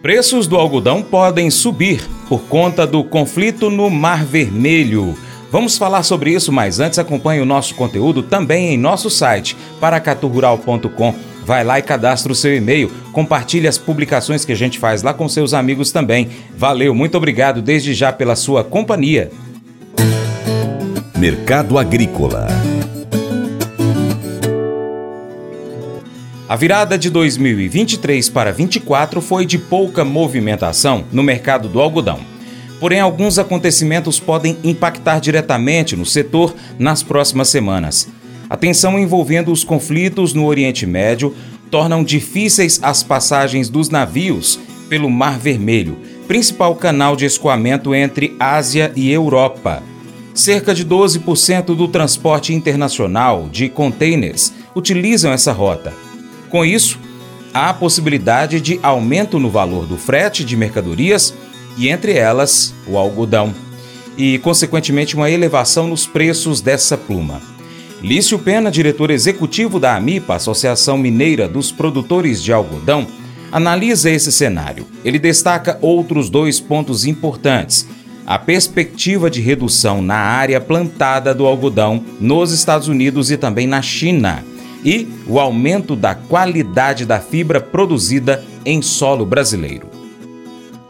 Preços do algodão podem subir por conta do conflito no Mar Vermelho. Vamos falar sobre isso, mas antes acompanhe o nosso conteúdo também em nosso site, paracaturural.com. Vai lá e cadastre o seu e-mail, compartilhe as publicações que a gente faz lá com seus amigos também. Valeu, muito obrigado desde já pela sua companhia. Mercado Agrícola A virada de 2023 para 2024 foi de pouca movimentação no mercado do algodão. Porém, alguns acontecimentos podem impactar diretamente no setor nas próximas semanas. A tensão envolvendo os conflitos no Oriente Médio tornam difíceis as passagens dos navios pelo Mar Vermelho, principal canal de escoamento entre Ásia e Europa. Cerca de 12% do transporte internacional de containers utilizam essa rota. Com isso, há a possibilidade de aumento no valor do frete de mercadorias e, entre elas, o algodão, e, consequentemente, uma elevação nos preços dessa pluma. Lício Pena, diretor executivo da AMIPA, Associação Mineira dos Produtores de Algodão, analisa esse cenário. Ele destaca outros dois pontos importantes. A perspectiva de redução na área plantada do algodão nos Estados Unidos e também na China e o aumento da qualidade da fibra produzida em solo brasileiro.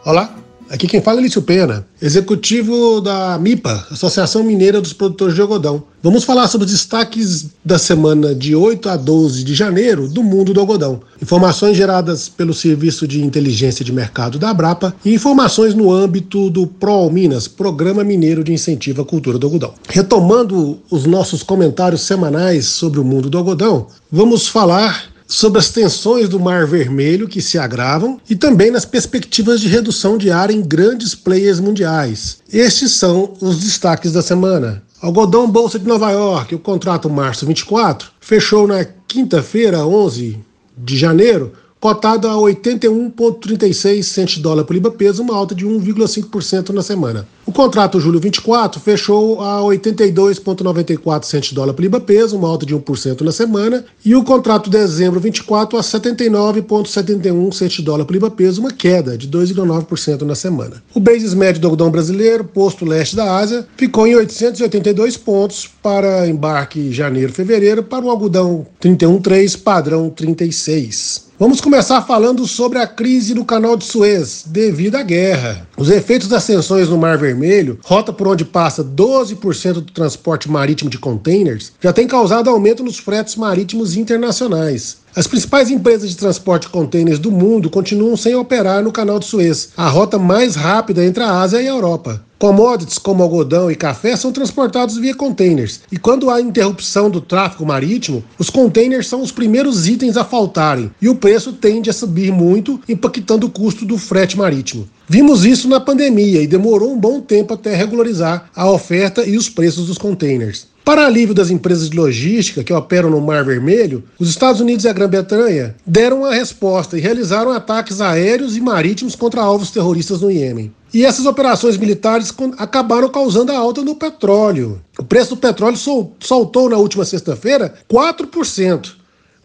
Olá, aqui quem fala é Lício Pena, executivo da MIPA, Associação Mineira dos Produtores de Algodão. Vamos falar sobre os destaques da semana de 8 a 12 de janeiro do mundo do algodão. Informações geradas pelo Serviço de Inteligência de Mercado da Abrapa e informações no âmbito do PROAL Minas, Programa Mineiro de Incentivo à Cultura do Algodão. Retomando os nossos comentários semanais sobre o mundo do algodão, vamos falar sobre as tensões do Mar Vermelho que se agravam e também nas perspectivas de redução de área em grandes players mundiais. Estes são os destaques da semana. Algodão Bolsa de Nova York, o contrato março 24, fechou na quinta-feira, 11 de janeiro, cotado a 81,36 centes de dólar por libra peso, uma alta de 1,5% na semana. O contrato julho 24 fechou a 82,94 centes de dólar por libra peso, uma alta de 1% na semana, e o contrato dezembro 24 a 79,71 centes de dólar por libra peso, uma queda de 2,9% na semana. O basis médio do algodão brasileiro, posto leste da Ásia, ficou em 882 pontos para embarque janeiro-fevereiro para o algodão 31,3 padrão 36. Vamos começar falando sobre a crise no canal de Suez, devido à guerra. Os efeitos das tensões no Mar Vermelho, rota por onde passa 12% do transporte marítimo de containers, já tem causado aumento nos fretes marítimos internacionais. As principais empresas de transporte de contêineres do mundo continuam sem operar no Canal de Suez, a rota mais rápida entre a Ásia e a Europa. Commodities como algodão e café são transportados via containers, e quando há interrupção do tráfego marítimo, os containers são os primeiros itens a faltarem e o preço tende a subir muito, impactando o custo do frete marítimo. Vimos isso na pandemia e demorou um bom tempo até regularizar a oferta e os preços dos containers. Para alívio das empresas de logística que operam no Mar Vermelho, os Estados Unidos e a Grã-Bretanha deram a resposta e realizaram ataques aéreos e marítimos contra alvos terroristas no Iêmen. E essas operações militares acabaram causando a alta no petróleo. O preço do petróleo soltou na última sexta-feira 4%,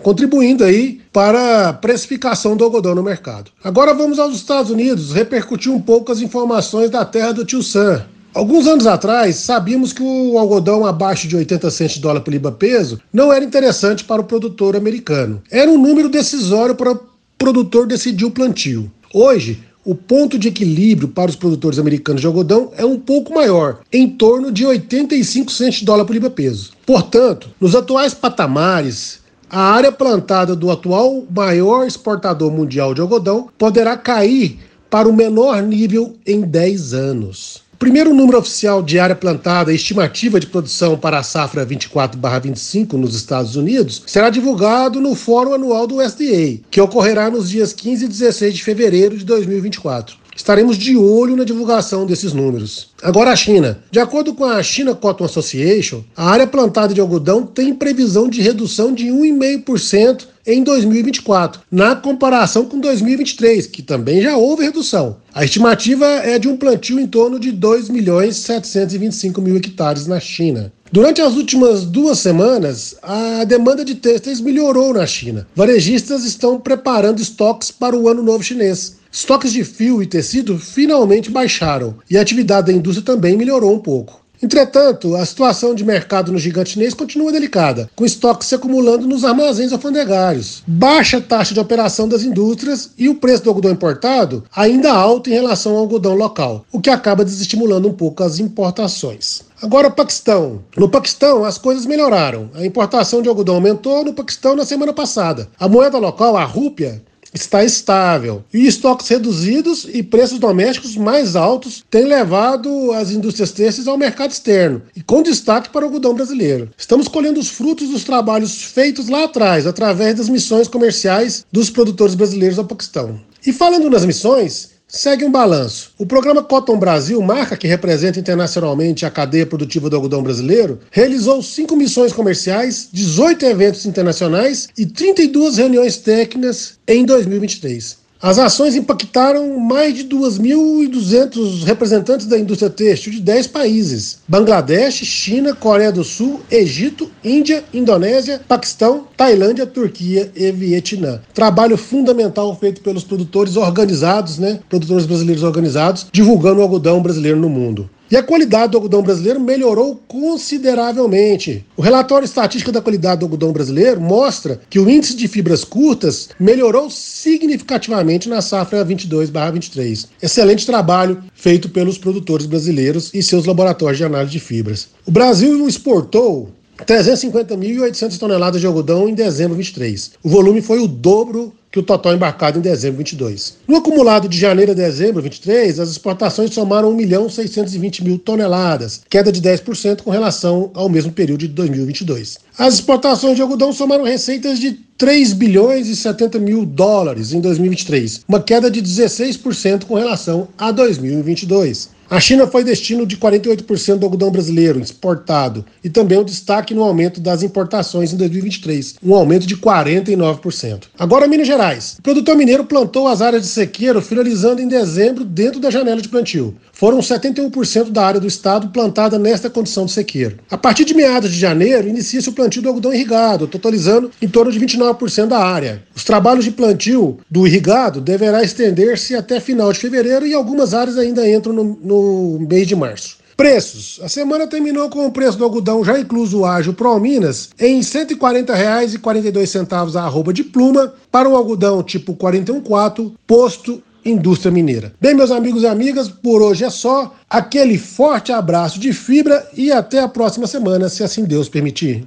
contribuindo aí para a precificação do algodão no mercado. Agora vamos aos Estados Unidos repercutir um pouco as informações da terra do tio Sam. Alguns anos atrás, sabíamos que o algodão abaixo de 80 centos de dólar por libra peso não era interessante para o produtor americano. Era um número decisório para o produtor decidir o plantio. Hoje, o ponto de equilíbrio para os produtores americanos de algodão é um pouco maior, em torno de 85 centos de dólar por libra peso. Portanto, nos atuais patamares, a área plantada do atual maior exportador mundial de algodão poderá cair para o menor nível em 10 anos. O primeiro número oficial de área plantada e estimativa de produção para a safra 24/25 nos Estados Unidos será divulgado no Fórum Anual do USDA, que ocorrerá nos dias 15 e 16 de fevereiro de 2024. Estaremos de olho na divulgação desses números. Agora a China. De acordo com a China Cotton Association, a área plantada de algodão tem previsão de redução de 1,5% em 2024, na comparação com 2023, que também já houve redução. A estimativa é de um plantio em torno de 2 milhões 725 mil hectares na China. Durante as últimas duas semanas, a demanda de têxteis melhorou na China. Varejistas estão preparando estoques para o ano novo chinês. Estoques de fio e tecido finalmente baixaram e a atividade da indústria também melhorou um pouco. Entretanto, a situação de mercado no gigante chinês continua delicada, com estoques se acumulando nos armazéns alfandegários, baixa taxa de operação das indústrias e o preço do algodão importado ainda alto em relação ao algodão local, o que acaba desestimulando um pouco as importações. Agora, o Paquistão. No Paquistão, as coisas melhoraram. A importação de algodão aumentou no Paquistão na semana passada. A moeda local, a rúpia, está estável. E estoques reduzidos e preços domésticos mais altos têm levado as indústrias têxteis ao mercado externo, e com destaque para o algodão brasileiro. Estamos colhendo os frutos dos trabalhos feitos lá atrás, através das missões comerciais dos produtores brasileiros ao Paquistão. E falando nas missões, Segue um balanço. O programa Cotton Brasil, marca que representa internacionalmente a cadeia produtiva do algodão brasileiro, realizou cinco missões comerciais, 18 eventos internacionais e 32 reuniões técnicas em 2023. As ações impactaram mais de 2.200 representantes da indústria têxtil de 10 países: Bangladesh, China, Coreia do Sul, Egito, Índia, Indonésia, Paquistão, Tailândia, Turquia e Vietnã. Trabalho fundamental feito pelos produtores organizados, né? Produtores brasileiros organizados, divulgando o algodão brasileiro no mundo. E a qualidade do algodão brasileiro melhorou consideravelmente. O relatório estatístico da qualidade do algodão brasileiro mostra que o índice de fibras curtas melhorou significativamente na safra 22/23. Excelente trabalho feito pelos produtores brasileiros e seus laboratórios de análise de fibras. O Brasil exportou 350.800 toneladas de algodão em dezembro de 23. O volume foi o dobro que o total embarcado em dezembro de 22. No acumulado de janeiro a dezembro de 23, as exportações somaram 1 milhão 620 mil toneladas, queda de 10% com relação ao mesmo período de 2022. As exportações de algodão somaram receitas de 3 bilhões e 70 mil dólares em 2023, uma queda de 16% com relação a 2022. A China foi destino de 48% do algodão brasileiro exportado e também um destaque no aumento das importações em 2023, um aumento de 49%. Agora, Minas Gerais. O produtor mineiro plantou as áreas de sequeiro finalizando em dezembro dentro da janela de plantio. Foram 71% da área do estado plantada nesta condição de sequeiro. A partir de meados de janeiro, inicia-se o plantio do algodão irrigado, totalizando em torno de 29% da área. Os trabalhos de plantio do irrigado deverá estender-se até final de fevereiro e algumas áreas ainda entram no, no mês de março. Preços. A semana terminou com o preço do algodão já incluso o ágio Pro em R$ 140,42 a arroba de pluma para o algodão tipo 414 posto indústria mineira. Bem, meus amigos e amigas, por hoje é só. Aquele forte abraço de fibra e até a próxima semana, se assim Deus permitir.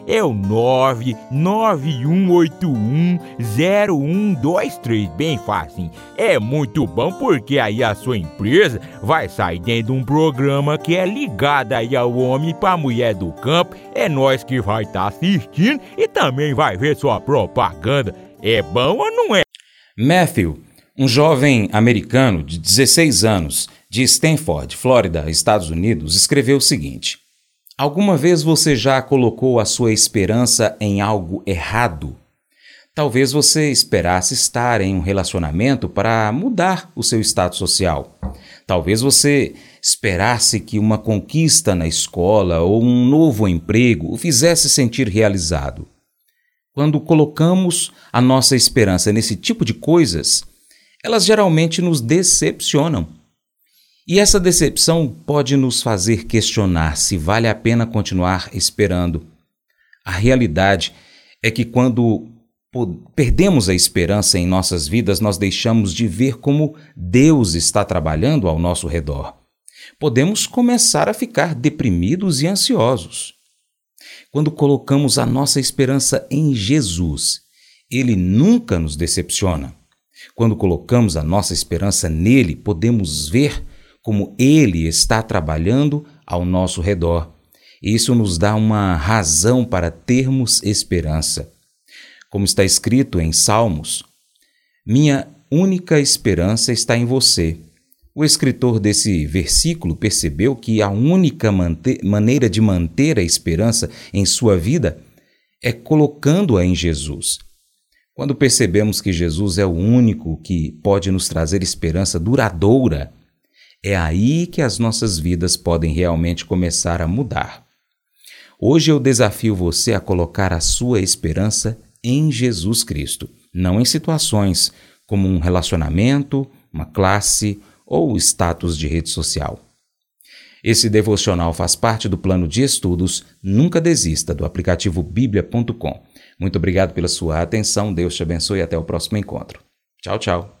é o 991810123, bem facinho. É muito bom porque aí a sua empresa vai sair dentro de um programa que é ligado aí ao homem para mulher do campo. É nós que vai estar tá assistindo e também vai ver sua propaganda. É bom ou não é? Matthew, um jovem americano de 16 anos de Stanford, Flórida, Estados Unidos, escreveu o seguinte: Alguma vez você já colocou a sua esperança em algo errado? Talvez você esperasse estar em um relacionamento para mudar o seu status social. Talvez você esperasse que uma conquista na escola ou um novo emprego o fizesse sentir realizado. Quando colocamos a nossa esperança nesse tipo de coisas, elas geralmente nos decepcionam. E essa decepção pode nos fazer questionar se vale a pena continuar esperando. A realidade é que quando perdemos a esperança em nossas vidas, nós deixamos de ver como Deus está trabalhando ao nosso redor. Podemos começar a ficar deprimidos e ansiosos. Quando colocamos a nossa esperança em Jesus, Ele nunca nos decepciona. Quando colocamos a nossa esperança nele, podemos ver como ele está trabalhando ao nosso redor. Isso nos dá uma razão para termos esperança. Como está escrito em Salmos, minha única esperança está em você. O escritor desse versículo percebeu que a única maneira de manter a esperança em sua vida é colocando-a em Jesus. Quando percebemos que Jesus é o único que pode nos trazer esperança duradoura, é aí que as nossas vidas podem realmente começar a mudar. Hoje eu desafio você a colocar a sua esperança em Jesus Cristo, não em situações como um relacionamento, uma classe ou status de rede social. Esse devocional faz parte do plano de estudos Nunca Desista do aplicativo bíblia.com. Muito obrigado pela sua atenção, Deus te abençoe e até o próximo encontro. Tchau, tchau.